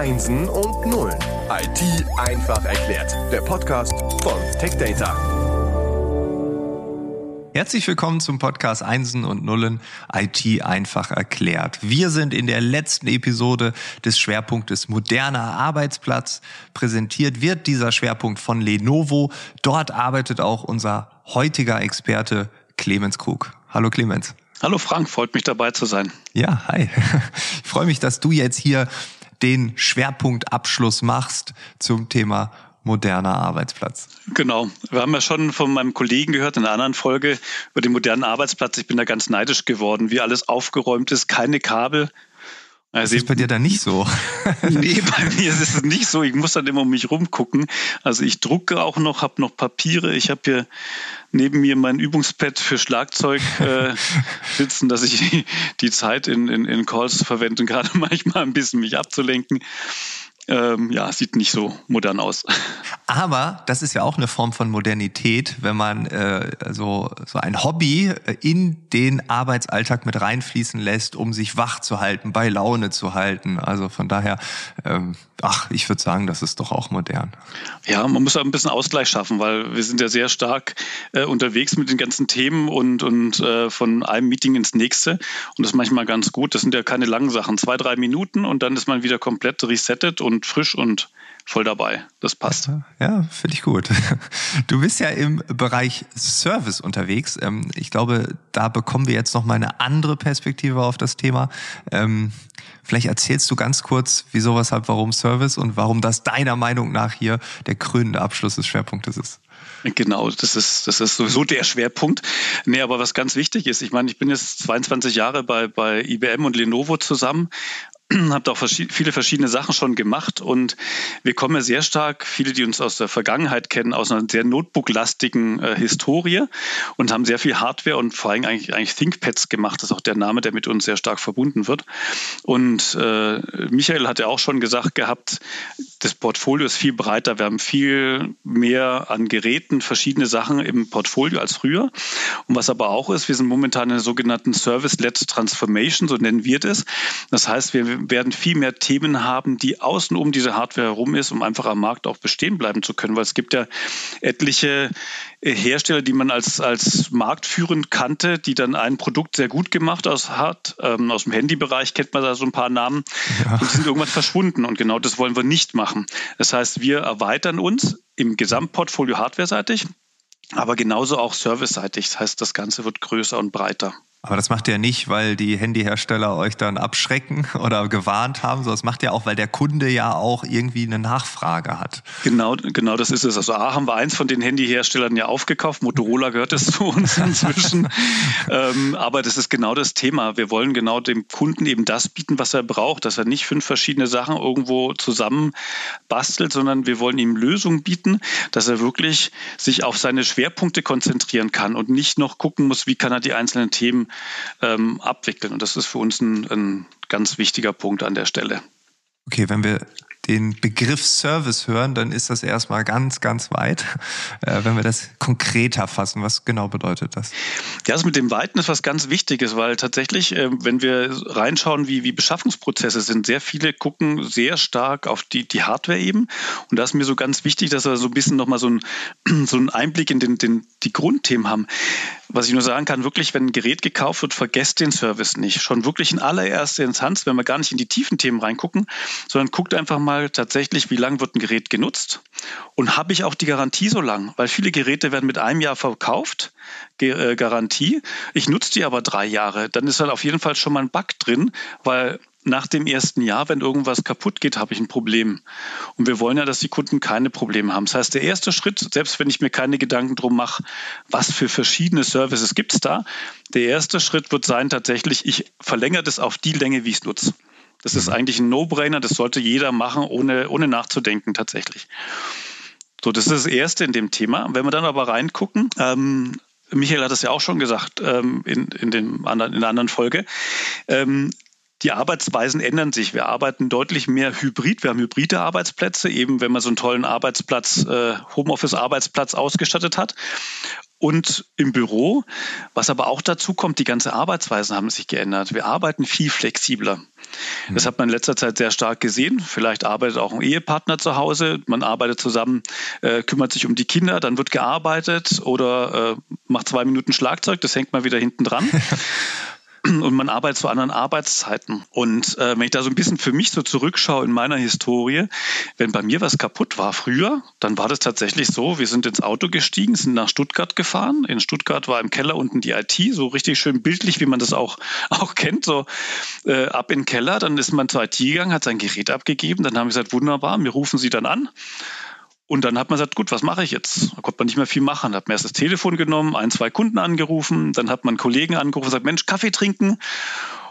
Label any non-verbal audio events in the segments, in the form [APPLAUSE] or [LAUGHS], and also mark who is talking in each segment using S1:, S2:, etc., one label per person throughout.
S1: Einsen und Nullen. IT einfach erklärt. Der Podcast von TechData.
S2: Herzlich willkommen zum Podcast Einsen und Nullen IT einfach erklärt. Wir sind in der letzten Episode des Schwerpunktes moderner Arbeitsplatz. Präsentiert wird dieser Schwerpunkt von Lenovo. Dort arbeitet auch unser heutiger Experte Clemens Krug. Hallo Clemens.
S3: Hallo Frank, freut mich dabei zu sein.
S2: Ja, hi. [LAUGHS] Ich freue mich, dass du jetzt hier den Schwerpunktabschluss machst zum Thema moderner Arbeitsplatz.
S3: Genau. Wir haben ja schon von meinem Kollegen gehört in einer anderen Folge über den modernen Arbeitsplatz. Ich bin da ganz neidisch geworden, wie alles aufgeräumt ist, keine Kabel,
S2: also das ist bei dir dann nicht so. [LAUGHS]
S3: nee, bei mir ist es nicht so. Ich muss dann immer um mich rumgucken. Also ich drucke auch noch, habe noch Papiere. Ich habe hier neben mir mein Übungspad für Schlagzeug äh, [LAUGHS] sitzen, dass ich die Zeit in, in, in Calls verwende, gerade [LAUGHS] manchmal ein bisschen mich abzulenken ähm, ja, sieht nicht so modern aus.
S2: Aber das ist ja auch eine Form von Modernität, wenn man äh, so, so ein Hobby äh, in den Arbeitsalltag mit reinfließen lässt, um sich wach zu halten, bei Laune zu halten. Also von daher, ähm, ach, ich würde sagen, das ist doch auch modern.
S3: Ja, man muss ein bisschen Ausgleich schaffen, weil wir sind ja sehr stark äh, unterwegs mit den ganzen Themen und, und äh, von einem Meeting ins nächste. Und das ist manchmal ganz gut. Das sind ja keine langen Sachen. Zwei, drei Minuten und dann ist man wieder komplett resettet und frisch und voll dabei. Das passt.
S2: Ja, finde ich gut. [LAUGHS] Du bist ja im Bereich Service unterwegs. Ähm, ich glaube, da bekommen wir jetzt noch mal eine andere Perspektive auf das Thema. Ähm, vielleicht erzählst du ganz kurz, wieso, weshalb, warum Service und warum das deiner Meinung nach hier der krönende Abschluss des Schwerpunktes ist.
S3: Genau, das ist, das ist sowieso der Schwerpunkt. Nee, aber was ganz wichtig ist, ich meine, ich bin jetzt 22 Jahre bei, bei IBM und Lenovo zusammen [CLEARS THROAT] habe auch viele verschiedene Sachen schon gemacht und wir kommen ja sehr stark, viele, die uns aus der Vergangenheit kennen, aus einer sehr notebook-lastigen äh, Historie und haben sehr viel Hardware und vor allem eigentlich, eigentlich ThinkPads gemacht. Das ist auch der Name, der mit uns sehr stark verbunden wird. Und äh, Michael hat ja auch schon gesagt gehabt, das Portfolio ist viel breiter. Wir haben viel mehr an Geräten, verschiedene Sachen im Portfolio als früher. Und was aber auch ist, wir sind momentan in der sogenannten Service-led Transformation, so nennen wir das. Das heißt, wir werden viel mehr Themen haben, die außen um diese Hardware herum ist, um einfach am Markt auch bestehen bleiben zu können. Weil es gibt ja etliche äh, Hersteller, die man als, als marktführend kannte, die dann ein Produkt sehr gut gemacht aus, hat. Ähm, aus dem Handybereich kennt man da so ein paar Namen ja. und die sind irgendwann verschwunden. Und genau das wollen wir nicht machen. Das heißt, wir erweitern uns im Gesamtportfolio hardware-seitig, aber genauso auch service-seitig. Das heißt, das Ganze wird größer und breiter.
S2: Aber das macht ihr nicht, weil die Handyhersteller euch dann abschrecken [LAUGHS] oder gewarnt haben, sondern das macht ihr auch, weil der Kunde ja auch irgendwie eine Nachfrage hat.
S3: Genau, genau das ist es. Also A haben wir eins von den Handyherstellern ja aufgekauft. Motorola gehört es [LAUGHS] zu uns inzwischen. [LAUGHS] ähm, aber das ist genau das Thema. Wir wollen genau dem Kunden eben das bieten, was er braucht, dass er nicht fünf verschiedene Sachen irgendwo zusammen bastelt, sondern wir wollen ihm Lösungen bieten, dass er wirklich sich auf seine Schwerpunkte konzentrieren kann und nicht noch gucken muss, wie kann er die einzelnen Themen ähm, abwickeln. Und das ist für uns ein, ein ganz wichtiger Punkt an der Stelle.
S2: Okay, wenn wir den Begriff Service hören, dann ist das erstmal ganz, ganz weit. [LAUGHS] Äh, wenn wir das konkreter fassen, was genau bedeutet das?
S3: Ja, das mit dem Weiten ist was ganz Wichtiges, weil tatsächlich, äh, wenn wir reinschauen, wie, wie Beschaffungsprozesse sind, sehr viele gucken sehr stark auf die, die Hardware eben. Und da ist mir so ganz wichtig, dass wir so ein bisschen nochmal so, ein, [CLEARS THROAT] so einen Einblick in den, den, die Grundthemen haben. Was ich nur sagen kann, wirklich, wenn ein Gerät gekauft wird, vergesst den Service nicht. Schon wirklich in allererster Instanz, wenn wir gar nicht in die tiefen Themen reingucken, sondern guckt einfach mal tatsächlich, wie lange wird ein Gerät genutzt und habe ich auch die Garantie so lang? Weil viele Geräte werden mit einem Jahr verkauft, äh, Garantie. Ich nutze die aber drei Jahre. Dann ist halt auf jeden Fall schon mal ein Bug drin, weil nach dem ersten Jahr, wenn irgendwas kaputt geht, habe ich ein Problem. Und wir wollen ja, dass die Kunden keine Probleme haben. Das heißt, der erste Schritt, selbst wenn ich mir keine Gedanken drum mache, was für verschiedene Services gibt es da, der erste Schritt wird sein, tatsächlich, ich verlängere das auf die Länge, wie ich es nutze. Das ist mhm. eigentlich ein No-Brainer, das sollte jeder machen, ohne, ohne nachzudenken tatsächlich. So, das ist das Erste in dem Thema. Wenn wir dann aber reingucken, ähm, Michael hat es ja auch schon gesagt ähm, in, in, dem anderen, in der anderen Folge, ähm, die Arbeitsweisen ändern sich. Wir arbeiten deutlich mehr hybrid. Wir haben hybride Arbeitsplätze, eben wenn man so einen tollen Arbeitsplatz, äh, Homeoffice-Arbeitsplatz ausgestattet hat. Und im Büro, was aber auch dazu kommt, die ganze Arbeitsweisen haben sich geändert. Wir arbeiten viel flexibler. Mhm. Das hat man in letzter Zeit sehr stark gesehen. Vielleicht arbeitet auch ein Ehepartner zu Hause, man arbeitet zusammen, äh, kümmert sich um die Kinder, dann wird gearbeitet oder äh, macht zwei Minuten Schlagzeug, das hängt mal wieder hinten dran. [LAUGHS] und man arbeitet zu anderen Arbeitszeiten. Und äh, wenn ich da so ein bisschen für mich so zurückschaue in meiner Historie, wenn bei mir was kaputt war früher, dann war das tatsächlich so, wir sind ins Auto gestiegen, sind nach Stuttgart gefahren. In Stuttgart war im Keller unten die IT, so richtig schön bildlich, wie man das auch, [LAUGHS] auch kennt, so äh, ab in den Keller. Dann ist man zur IT gegangen, hat sein Gerät abgegeben. Dann haben wir gesagt, wunderbar, wir rufen Sie dann an. Und dann hat man gesagt, gut, was mache ich jetzt? Da konnte man nicht mehr viel machen. Da hat man erst das Telefon genommen, ein, zwei Kunden angerufen, dann hat man Kollegen angerufen und gesagt, Mensch, Kaffee trinken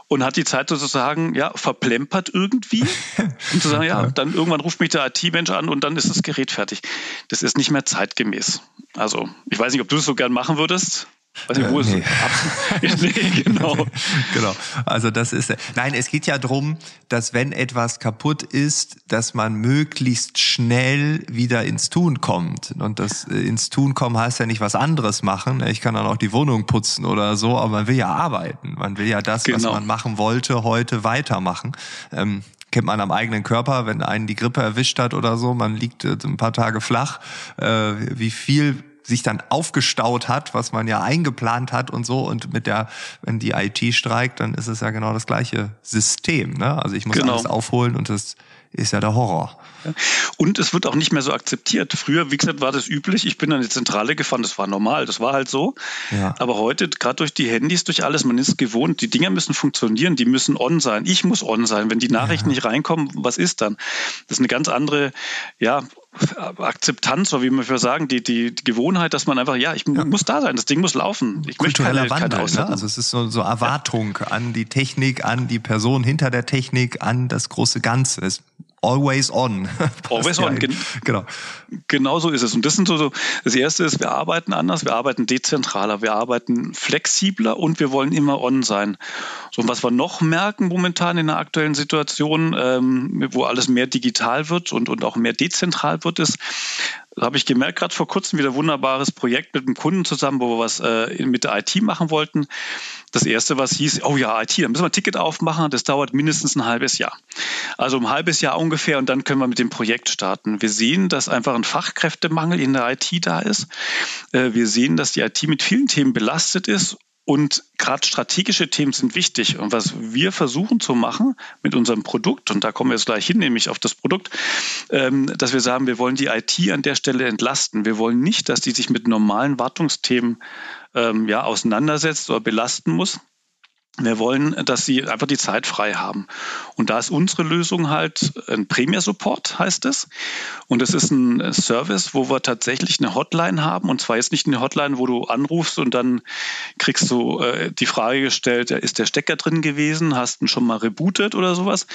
S3: und hat die Zeit sozusagen ja verplempert irgendwie [LAUGHS] und zu sagen, ja, dann irgendwann ruft mich der IT-Mensch an und dann ist das Gerät fertig. Das ist nicht mehr zeitgemäß. Also ich weiß nicht, ob du es so gern machen würdest. Weiß nicht, wo äh,
S2: ist nee. [LAUGHS] nee, genau. [LAUGHS] genau. Also das ist nein, es geht ja darum, dass wenn etwas kaputt ist, dass man möglichst schnell wieder ins Tun kommt. Und das äh, ins Tun kommen heißt ja nicht was anderes machen. Ich kann dann auch die Wohnung putzen oder so, aber man will ja arbeiten. Man will ja das, genau. was man machen wollte, heute weitermachen. Ähm, kennt man am eigenen Körper, wenn einen die Grippe erwischt hat oder so, man liegt äh, ein paar Tage flach, äh, wie viel sich dann aufgestaut hat, was man ja eingeplant hat und so. Und mit der, wenn die IT streikt, dann ist es ja genau das gleiche System. Ne? Also ich muss genau. alles aufholen und das ist ja der Horror.
S3: Und es wird auch nicht mehr so akzeptiert. Früher, wie gesagt, war das üblich. Ich bin an die Zentrale gefahren, das war normal, das war halt so. Ja. Aber heute, gerade durch die Handys, durch alles, man ist gewohnt, die Dinger müssen funktionieren, die müssen on sein. Ich muss on sein. Wenn die Nachrichten ja. nicht reinkommen, was ist dann? Das ist eine ganz andere, ja, Akzeptanz oder wie man für sagen, die, die, die Gewohnheit, dass man einfach, ja, ich ja. muss da sein, das Ding muss laufen. Ich
S2: Kultureller möchte keine, Wandel, keine ne? Also es ist so, so Erwartung ja. an die Technik, an die Person hinter der Technik, an das große Ganze. Es Always on. [LAUGHS]
S3: Always on, gen genau. Genau so ist es. Und das sind so, so, das erste ist, wir arbeiten anders, wir arbeiten dezentraler, wir arbeiten flexibler und wir wollen immer on sein. So, und was wir noch merken momentan in der aktuellen Situation, ähm, wo alles mehr digital wird und, und auch mehr dezentral wird, ist, habe ich gemerkt, gerade vor kurzem wieder ein wunderbares Projekt mit einem Kunden zusammen, wo wir was äh, mit der IT machen wollten. Das erste, was hieß, oh ja, IT, dann müssen wir ein Ticket aufmachen, das dauert mindestens ein halbes Jahr. Also ein halbes Jahr ungefähr und dann können wir mit dem Projekt starten. Wir sehen, dass einfach ein Fachkräftemangel in der IT da ist. Äh, wir sehen, dass die IT mit vielen Themen belastet ist und gerade strategische Themen sind wichtig. Und was wir versuchen zu machen mit unserem Produkt, und da kommen wir jetzt gleich hin, nämlich auf das Produkt, ähm, dass wir sagen, wir wollen die IT an der Stelle entlasten. Wir wollen nicht, dass die sich mit normalen Wartungsthemen ähm, ja, auseinandersetzt oder belasten muss, wir wollen, dass sie einfach die Zeit frei haben. Und da ist unsere Lösung halt ein Premier Support, heißt es. Und es ist ein Service, wo wir tatsächlich eine Hotline haben. Und zwar jetzt nicht eine Hotline, wo du anrufst und dann kriegst du äh, die Frage gestellt, ist der Stecker drin gewesen? Hast du ihn schon mal rebootet oder sowas?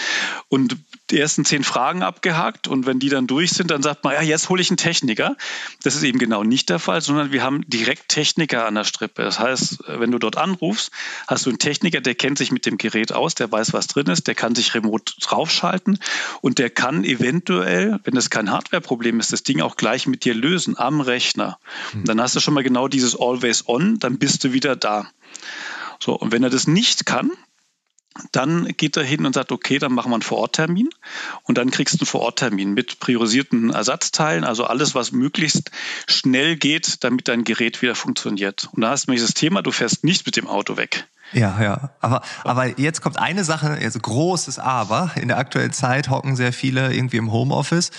S3: Und die ersten zehn Fragen abgehakt. Und wenn die dann durch sind, dann sagt man, ja, jetzt hole ich einen Techniker. Das ist eben genau nicht der Fall, sondern wir haben direkt Techniker an der Strippe. Das heißt, wenn du dort anrufst, hast du einen Techniker, Techniker, der kennt sich mit dem Gerät aus, der weiß, was drin ist, der kann sich remote draufschalten und der kann eventuell, wenn es kein Hardware-Problem ist, das Ding auch gleich mit dir lösen am Rechner. Und dann hast du schon mal genau dieses Always On, dann bist du wieder da. So, und wenn er das nicht kann, dann geht er hin und sagt, okay, dann machen wir einen Vororttermin und dann kriegst du einen Vororttermin mit priorisierten Ersatzteilen, also alles, was möglichst schnell geht, damit dein Gerät wieder funktioniert. Und da hast du nämlich das Thema, du fährst nicht mit dem Auto weg.
S2: Ja, ja. Aber, aber jetzt kommt eine Sache, also großes Aber. In der aktuellen Zeit hocken sehr viele irgendwie im Homeoffice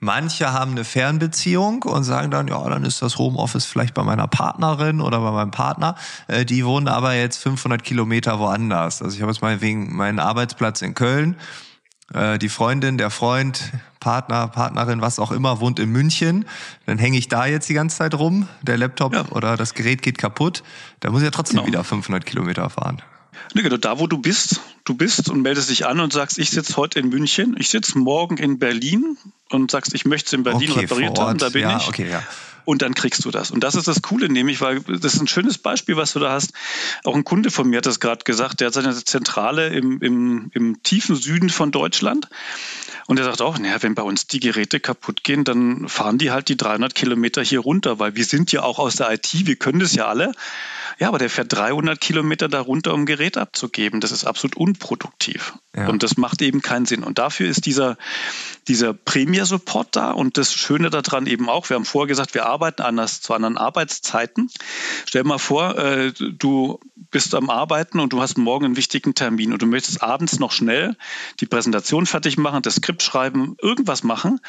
S2: Manche haben eine Fernbeziehung und sagen dann, ja, dann ist das Homeoffice vielleicht bei meiner Partnerin oder bei meinem Partner. Äh, die wohnen aber jetzt 500 Kilometer woanders. Also ich habe jetzt mal wegen meinen Arbeitsplatz in Köln. Äh, die Freundin, der Freund, Partner, Partnerin, was auch immer, wohnt in München. Dann hänge ich da jetzt die ganze Zeit rum. Der Laptop ja. oder das Gerät geht kaputt. Da muss ich ja trotzdem genau. wieder 500 Kilometer fahren.
S3: Ne, genau, da wo du bist, du bist und meldest dich an und sagst, ich sitze heute in München, ich sitze morgen in Berlin und sagst, ich möchte es in Berlin okay, repariert haben, da bin
S2: ja,
S3: ich.
S2: Okay, ja.
S3: Und dann kriegst du das. Und das ist das Coole, nämlich, weil das ist ein schönes Beispiel, was du da hast. Auch ein Kunde von mir hat das gerade gesagt, der hat seine Zentrale im, im, im tiefen Süden von Deutschland. Und er sagt auch, naja, wenn bei uns die Geräte kaputt gehen, dann fahren die halt die 300 Kilometer hier runter, weil wir sind ja auch aus der IT, wir können das ja alle. Ja, aber der fährt 300 Kilometer darunter, um Gerät abzugeben. Das ist absolut unproduktiv. Ja. Und das macht eben keinen Sinn. Und dafür ist dieser, dieser Premier-Support da. Und das Schöne daran eben auch, wir haben vorher gesagt, wir arbeiten anders zu anderen Arbeitszeiten. Stell dir mal vor, äh, du bist am Arbeiten und du hast morgen einen wichtigen Termin und du möchtest abends noch schnell die Präsentation fertig machen, das Skript schreiben, irgendwas machen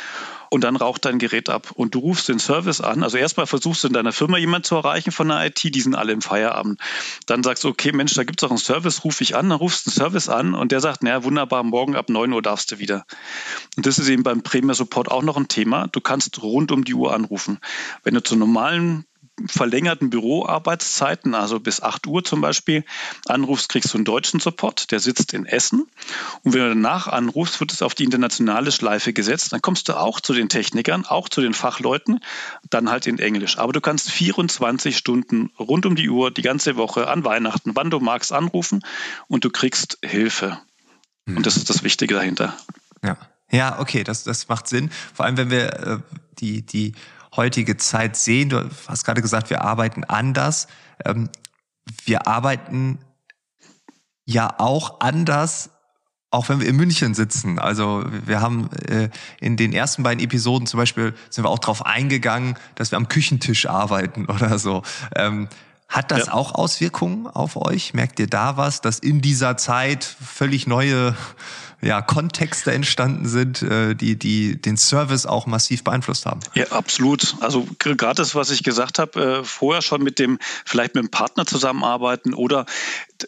S3: und dann raucht dein Gerät ab und du rufst den Service an. Also erstmal versuchst du in deiner Firma jemanden zu erreichen von der IT, die sind alle im Feierabend. Dann sagst du, okay, Mensch, da gibt es auch einen Service, ruf ich an, dann rufst du einen Service an und der sagt, naja, wunderbar, morgen ab 9 Uhr darfst du wieder. Und das ist eben beim Premier Support auch noch ein Thema. Du kannst rund um die Uhr anrufen. Wenn du zu normalen verlängerten Büroarbeitszeiten, also bis 8 Uhr zum Beispiel, anrufst, kriegst du einen deutschen Support, der sitzt in Essen. Und wenn du danach anrufst, wird es auf die internationale Schleife gesetzt. Dann kommst du auch zu den Technikern, auch zu den Fachleuten, dann halt in Englisch. Aber du kannst 24 Stunden rund um die Uhr, die ganze Woche, an Weihnachten, wann du magst, anrufen und du kriegst Hilfe. Und hm. das ist das Wichtige dahinter.
S2: Ja. Ja, okay, das, das macht Sinn. Vor allem, wenn wir äh, die, die heutige Zeit sehen. Du hast gerade gesagt, wir arbeiten anders. Ähm, wir arbeiten ja auch anders, auch wenn wir in München sitzen. Also wir haben äh, in den ersten beiden Episoden zum Beispiel sind wir auch darauf eingegangen, dass wir am Küchentisch arbeiten [LAUGHS] oder so. Ähm, hat das ja. auch Auswirkungen auf euch? Merkt ihr da was, dass in dieser Zeit völlig neue ja, Kontexte entstanden sind, äh, die, die den Service auch massiv beeinflusst haben.
S3: Ja, absolut. Also gerade das, was ich gesagt habe, äh, vorher schon mit dem, vielleicht mit dem Partner zusammenarbeiten oder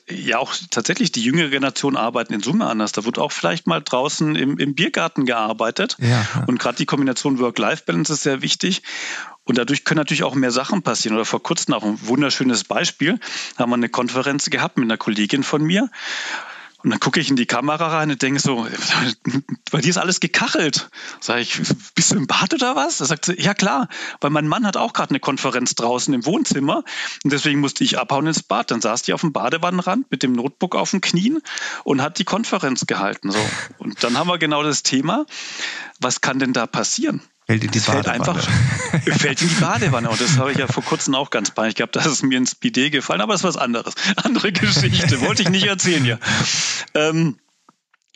S3: ja auch tatsächlich die jüngere Generation arbeiten in Summe anders. Da wird auch vielleicht mal draußen im, im Biergarten gearbeitet. Ja. Und gerade die Kombination Work-Life-Balance ist sehr wichtig. Und dadurch können natürlich auch mehr Sachen passieren. Oder vor kurzem auch ein wunderschönes Beispiel. Da haben wir eine Konferenz gehabt mit einer Kollegin von mir. Und dann gucke ich in die Kamera rein und denke so, bei dir ist alles gekachelt. Sag ich, bist du im Bad oder was? Da sagt sie, ja klar, weil mein Mann hat auch gerade eine Konferenz draußen im Wohnzimmer und deswegen musste ich abhauen ins Bad. Dann saß die auf dem Badewannenrand mit dem Notebook auf den Knien und hat die Konferenz gehalten. So. Und dann haben wir genau das Thema, was kann denn da passieren?
S2: Fällt in die
S3: Badewanne. Fällt, einfach, [LAUGHS] fällt in die Badewanne. Und das habe ich ja vor kurzem auch ganz peinlich gehabt. Da ist mir ins Bidet gefallen, aber es ist was anderes. Andere Geschichte. Wollte ich nicht erzählen hier. Ähm,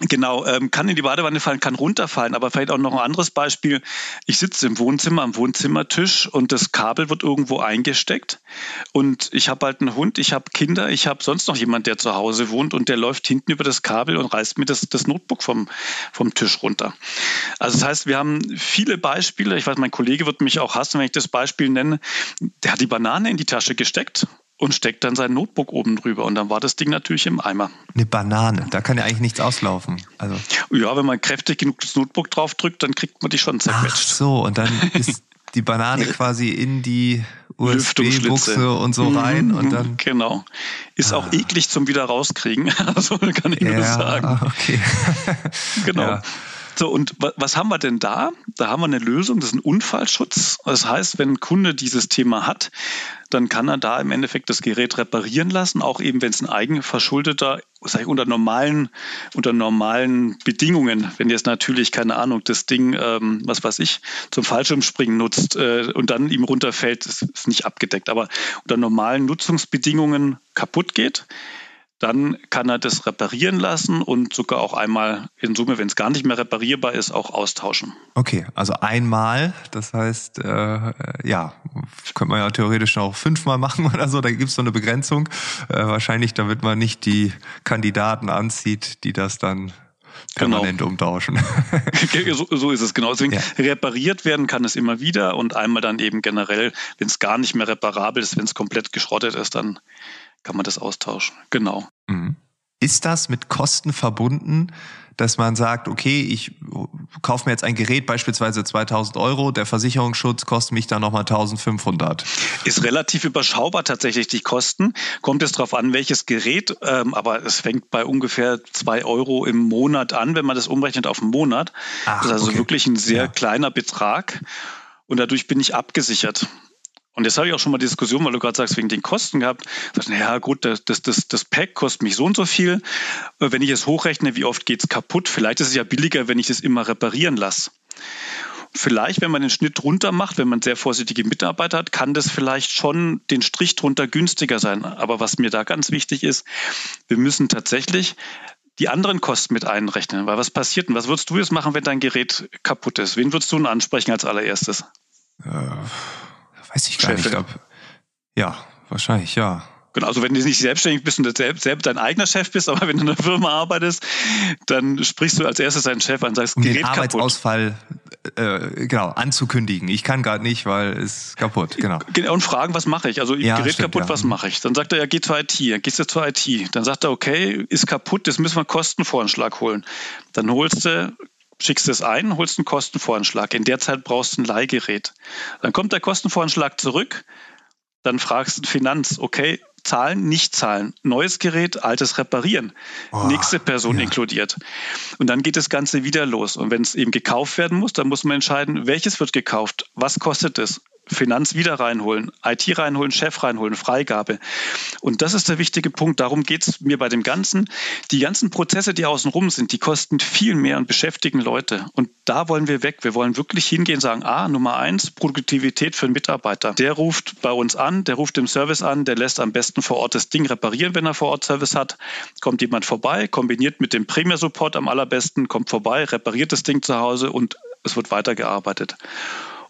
S3: Genau, ähm, kann in die Badewanne fallen, kann runterfallen, aber vielleicht auch noch ein anderes Beispiel. Ich sitze im Wohnzimmer am Wohnzimmertisch und das Kabel wird irgendwo eingesteckt und ich habe halt einen Hund, ich habe Kinder, ich habe sonst noch jemand, der zu Hause wohnt und der läuft hinten über das Kabel und reißt mir das, das Notebook vom, vom Tisch runter. Also das heißt, wir haben viele Beispiele. Ich weiß, mein Kollege wird mich auch hassen, wenn ich das Beispiel nenne. Der hat die Banane in die Tasche gesteckt und steckt dann sein Notebook oben drüber und dann war das Ding natürlich im Eimer.
S2: Eine Banane, da kann ja eigentlich nichts auslaufen. Also.
S3: Ja, wenn man kräftig genug das Notebook drauf drückt, dann kriegt man die schon zerquetscht.
S2: Ach so, und dann [LAUGHS] ist die Banane quasi in die USB-Buchse und so rein und dann.
S3: Genau. Ist ah. auch eklig zum wieder rauskriegen. [LAUGHS] Also kann ich ja, nur sagen.
S2: Okay.
S3: genau. Ja. So, und was haben wir denn da? Da haben wir eine Lösung, das ist ein Unfallschutz. Das heißt, wenn ein Kunde dieses Thema hat, dann kann er da im Endeffekt das Gerät reparieren lassen, auch eben wenn es ein eigenverschuldeter, sag ich, unter normalen, unter normalen Bedingungen, wenn jetzt natürlich, keine Ahnung, das Ding, ähm, was weiß ich, zum Fallschirmspringen nutzt äh, und dann ihm runterfällt, ist, ist nicht abgedeckt. Aber unter normalen Nutzungsbedingungen kaputt geht, dann kann er das reparieren lassen und sogar auch einmal in Summe, wenn es gar nicht mehr reparierbar ist, auch austauschen.
S2: Okay, also einmal, das heißt, äh, ja, könnte man ja theoretisch auch fünfmal machen [LAUGHS] oder so, da gibt es so eine Begrenzung. Äh, wahrscheinlich, damit man nicht die Kandidaten anzieht, die das dann permanent genau. umtauschen. [LAUGHS]
S3: so, so, ist es genau. Deswegen ja. repariert werden kann es immer wieder und einmal dann eben generell, wenn es gar nicht mehr reparabel ist, wenn es komplett geschrottet ist, dann kann man das austauschen. Genau. Mhm.
S2: Ist das mit Kosten verbunden, dass man sagt, okay, ich kaufe mir jetzt ein Gerät, beispielsweise 2000 Euro, der Versicherungsschutz kostet mich dann nochmal 1500?
S3: Ist relativ überschaubar tatsächlich die Kosten. Kommt es darauf an, welches Gerät, ähm, aber es fängt bei ungefähr 2 Euro im Monat an, wenn man das umrechnet auf einen Monat. Ach, das ist also okay. wirklich ein sehr ja. kleiner Betrag. und dadurch bin ich abgesichert. Und jetzt habe ich auch schon mal die Diskussion, weil du gerade sagst, wegen den Kosten gehabt. Sagst, naja, gut, das, das, das, Pack kostet mich so und so viel. Wenn ich es hochrechne, wie oft geht es kaputt? Vielleicht ist es ja billiger, wenn ich das immer reparieren lasse. Vielleicht, wenn man den Schnitt runter macht, wenn man sehr vorsichtige Mitarbeiter hat, kann das vielleicht schon den Strich drunter günstiger sein. Aber was mir da ganz wichtig ist, wir müssen tatsächlich die anderen Kosten mit einrechnen. Weil was passiert denn? Was würdest du jetzt machen, wenn dein Gerät kaputt ist? Wen würdest du denn ansprechen als allererstes?
S2: Äh, weiß ich gar Chefin. nicht. Ich glaub, ja, wahrscheinlich, ja.
S3: Genau, also wenn du nicht selbstständig bist und selbst, selbst dein eigener Chef bist, [LAUGHS] aber wenn du in einer Firma arbeitest, dann sprichst du als erstes deinen Chef an und sagst,
S2: um Gerät den Arbeitsausfall äh, genau anzukündigen. Ich kann gerade nicht, weil es kaputt. Genau.
S3: genau. Und fragen, was mache ich? Also ja, Gerät stimmt, kaputt, ja. was mache ich? Dann sagt er, ja, geh zur IT. Dann gehst du zur IT. Dann sagt er, okay, ist kaputt, jetzt müssen wir einen Kostenvoranschlag holen. Dann holst du schickst es ein, holst einen Kostenvoranschlag. In der Zeit brauchst du ein Leihgerät. Dann kommt der Kostenvoranschlag zurück, dann fragst du Finanz, okay, zahlen, nicht zahlen. Neues Gerät, altes reparieren. Oh, Nächste Person ja. inkludiert. Und dann geht das Ganze wieder los. Und wenn es eben gekauft werden muss, dann muss man entscheiden, welches wird gekauft, was kostet es, Finanz wieder reinholen, IT reinholen, Chef reinholen, Freigabe. Und das ist der wichtige Punkt. Darum geht es mir bei dem Ganzen. Die ganzen Prozesse, die außenrum sind, die kosten viel mehr und beschäftigen Leute. Und da wollen wir weg. Wir wollen wirklich hingehen und sagen, ah, Nummer eins, Produktivität für einen Mitarbeiter. Der ruft bei uns an, der ruft im Service an, der lässt am besten vor Ort das Ding reparieren, wenn er vor Ort Service hat. Kommt jemand vorbei, kombiniert mit dem Premier Support am allerbesten, kommt vorbei, repariert das Ding zu Hause und es wird weitergearbeitet.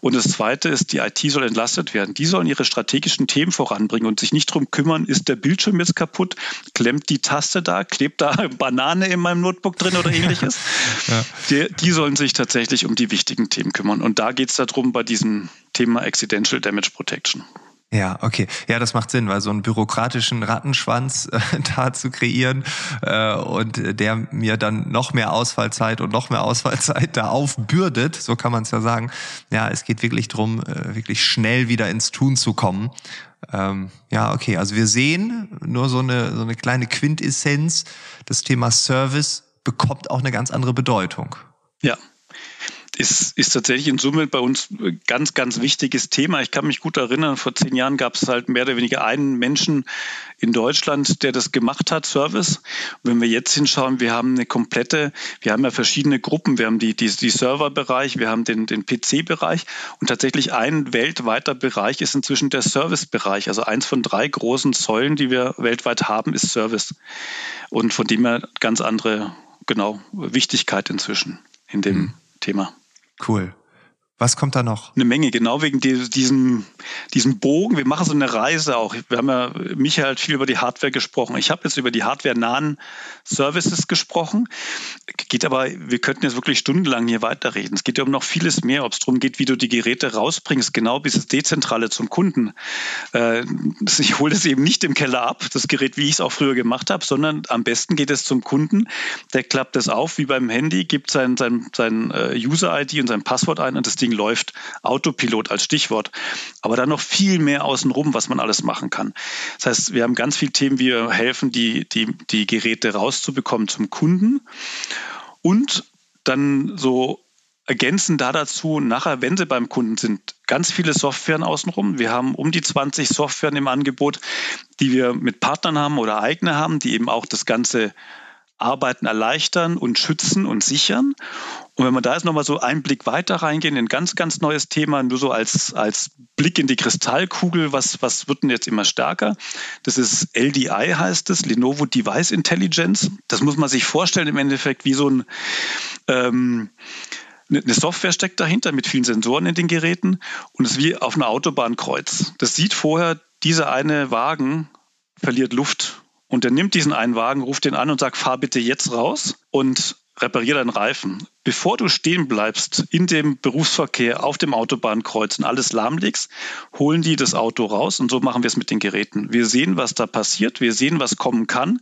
S3: Und das Zweite ist, die IT soll entlastet werden. Die sollen ihre strategischen Themen voranbringen und sich nicht darum kümmern, ist der Bildschirm jetzt kaputt, klemmt die Taste da, klebt da [LAUGHS] Banane in meinem Notebook drin oder ähnliches. [LAUGHS] ja. die, die, sollen sich tatsächlich um die wichtigen Themen kümmern. Und da geht es darum bei diesem Thema Accidental Damage Protection.
S2: Ja, okay. Ja, das macht Sinn, weil so einen bürokratischen Rattenschwanz äh, [LAUGHS] da zu kreieren äh, und der mir dann noch mehr Ausfallzeit und noch mehr Ausfallzeit da aufbürdet, so kann man es ja sagen. Ja, es geht wirklich drum, äh, wirklich schnell wieder ins Tun zu kommen. Ähm, ja, okay. Also wir sehen nur so eine, so eine kleine Quintessenz. Das Thema Service bekommt auch eine ganz andere Bedeutung.
S3: Ja, ist, ist tatsächlich in Summe bei uns ein ganz, ganz wichtiges Thema. Ich kann mich gut erinnern, vor zehn Jahren gab es halt mehr oder weniger einen Menschen in Deutschland, der das gemacht hat, Service. wenn wir jetzt hinschauen, wir haben eine komplette, wir haben ja verschiedene Gruppen. Wir haben die, die, die Serverbereich, wir haben den, den PC-Bereich und tatsächlich ein weltweiter Bereich ist inzwischen der Service-Bereich. Also eins von drei großen Säulen, die wir weltweit haben, ist Service. Und von dem her ganz andere, genau, Wichtigkeit inzwischen in dem mhm. Thema.
S2: Cool. Was kommt da noch?
S3: Eine Menge, genau wegen diesem, diesem Bogen. Wir machen so eine Reise auch. Wir haben ja, Michael viel über die Hardware gesprochen. Ich habe jetzt über die hardware-nahen Services gesprochen. Geht aber, wir könnten jetzt wirklich stundenlang hier weiterreden. Es geht ja um noch vieles mehr, ob es darum geht, wie du die Geräte rausbringst, genau bis das Dezentrale zum Kunden. Äh, ich hole das eben nicht im Keller ab, das Gerät, wie ich es auch früher gemacht habe, sondern am besten geht es zum Kunden. Der klappt das auf wie beim Handy, gibt sein, sein, sein äh, User-ID und sein Passwort ein und das Ding Ding läuft. Autopilot als Stichwort. Aber dann noch viel mehr außenrum, was man alles machen kann. Das heißt, wir haben ganz viele Themen, wir helfen, die, die, die Geräte rauszubekommen zum Kunden. Und dann so ergänzen da dazu, nachher, wenn sie beim Kunden sind, ganz viele Softwaren außenrum. Wir haben um die 20 Softwaren im Angebot, die wir mit Partnern haben oder eigene haben, die eben auch das ganze Arbeiten erleichtern und schützen und sichern. Und wenn wir da jetzt nochmal so einen Blick weiter reingehen, ein ganz, ganz neues Thema, nur so als, als Blick in die Kristallkugel, was, was wird denn jetzt immer stärker? Das ist LDI heißt es, Lenovo Device Intelligence. Das muss man sich vorstellen im Endeffekt wie so ein, ähm, eine Software steckt dahinter mit vielen Sensoren in den Geräten und es ist wie auf einer Autobahnkreuz. Das sieht vorher, dieser eine Wagen verliert Luft und er nimmt diesen einen Wagen, ruft den an und sagt, fahr bitte jetzt raus und repariere deinen Reifen. Bevor du stehen bleibst in dem Berufsverkehr auf dem Autobahnkreuz und alles lahmlegst, holen die das Auto raus und so machen wir es mit den Geräten. Wir sehen, was da passiert, wir sehen, was kommen kann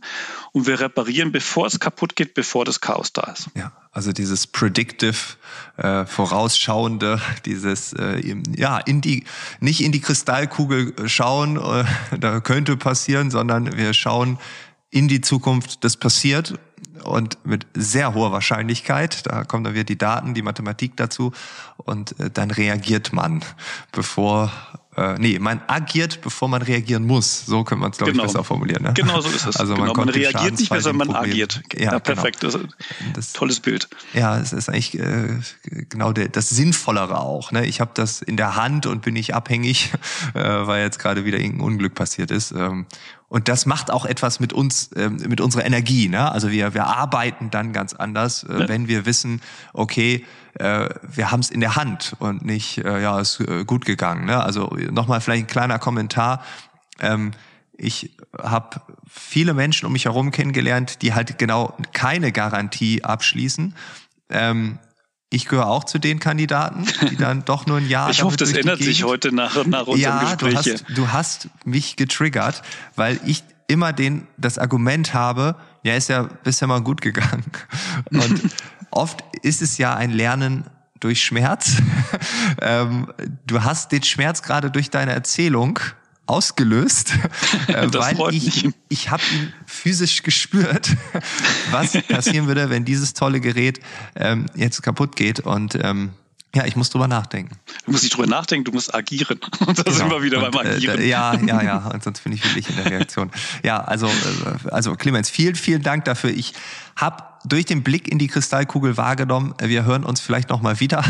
S3: und wir reparieren, bevor es kaputt geht, bevor das Chaos da ist.
S2: Ja, also dieses predictive, äh, vorausschauende, [LAUGHS] dieses äh, ja in die nicht in die Kristallkugel schauen, äh, [LAUGHS] da könnte passieren, sondern wir schauen in die Zukunft, das passiert und mit sehr hoher Wahrscheinlichkeit, da kommen dann wieder die Daten, die Mathematik dazu und äh, dann reagiert man, bevor äh, nee, man agiert, bevor man reagieren muss. So könnte man es, glaube genau. ich, besser formulieren. Ne?
S3: Genau so ist es.
S2: Also
S3: man,
S2: genau.
S3: man reagiert nicht mehr, sondern man agiert. Ja, ja genau. perfekt. Genau. Das, tolles Bild.
S2: Ja, es ist eigentlich äh, genau der, das Sinnvollere auch. Ne? Ich habe das in der Hand und bin nicht abhängig, [LAUGHS] äh, weil jetzt gerade wieder irgendein Unglück passiert ist. Ähm, und das macht auch etwas mit uns, äh, mit unserer Energie. Ne? Also wir, wir arbeiten dann ganz anders, äh, ja. wenn wir wissen, okay, äh, wir haben es in der Hand und nicht, äh, ja, ist äh, gut gegangen. Ne? Also nochmal vielleicht ein kleiner Kommentar. Ähm, ich habe viele Menschen um mich herum kennengelernt, die halt genau keine Garantie abschließen. Ähm, ich gehöre auch zu den Kandidaten, die dann doch nur ein Jahr. [LAUGHS]
S3: Ich hoffe, das ändert sich heute nach, nach unserem
S2: ja,
S3: Gespräch.
S2: Du hast, du hast mich getriggert, weil ich immer den, das Argument habe, ja, ist ja bisher mal gut gegangen. [LAUGHS] Und oft ist es ja ein Lernen durch Schmerz. [LAUGHS] ähm, du hast den Schmerz gerade durch deine Erzählung ausgelöst, [LAUGHS] äh, weil ich, ich habe ihn physisch gespürt, [LAUGHS] was passieren würde, wenn dieses tolle Gerät ähm, jetzt kaputt geht. Und ähm, ja, ich muss drüber nachdenken.
S3: Du musst nicht drüber nachdenken, du musst agieren. [LAUGHS] Und da genau. sind wir wieder und, beim äh, Agieren.
S2: Äh, ja, ja, ja. Und sonst bin ich wirklich in der Reaktion. Ja, also, äh, also Clemens, vielen, vielen Dank dafür. Ich habe durch den Blick in die Kristallkugel wahrgenommen, wir hören uns vielleicht noch mal wieder.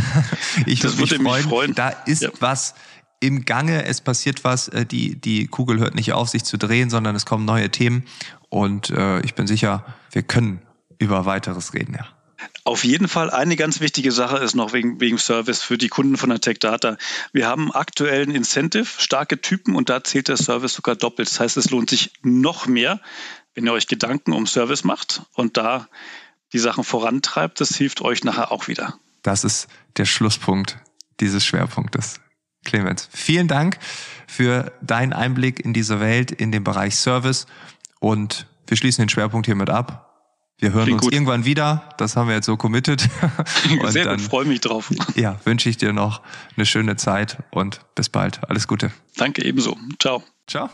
S2: Ich das würde mich freuen. Mich freuen. Da ist ja. was im Gange, es passiert was, äh, die, die Kugel hört nicht auf, sich zu drehen, sondern es kommen neue Themen. Und äh, ich bin sicher, wir können über weiteres reden, ja.
S3: Auf jeden Fall eine ganz wichtige Sache ist noch wegen, wegen Service für die Kunden von der Tech Data. Wir haben aktuell ein Incentive, starke Typen und da zählt der Service sogar doppelt. Das heißt, es lohnt sich noch mehr, wenn ihr euch Gedanken um Service macht und da die Sachen vorantreibt. Das hilft euch nachher auch wieder.
S2: Das ist der Schlusspunkt dieses Schwerpunktes. Clemens, vielen Dank für deinen Einblick in diese Welt, in den Bereich Service und wir schließen den Schwerpunkt hiermit ab. Wir hören Klingt uns gut. irgendwann wieder. Das haben wir jetzt so committed. [LAUGHS]
S3: und Sehr dann, gut, freue mich drauf.
S2: Ja, wünsche ich dir noch eine schöne Zeit und bis bald. Alles Gute.
S3: Danke ebenso. Ciao.
S2: Ciao.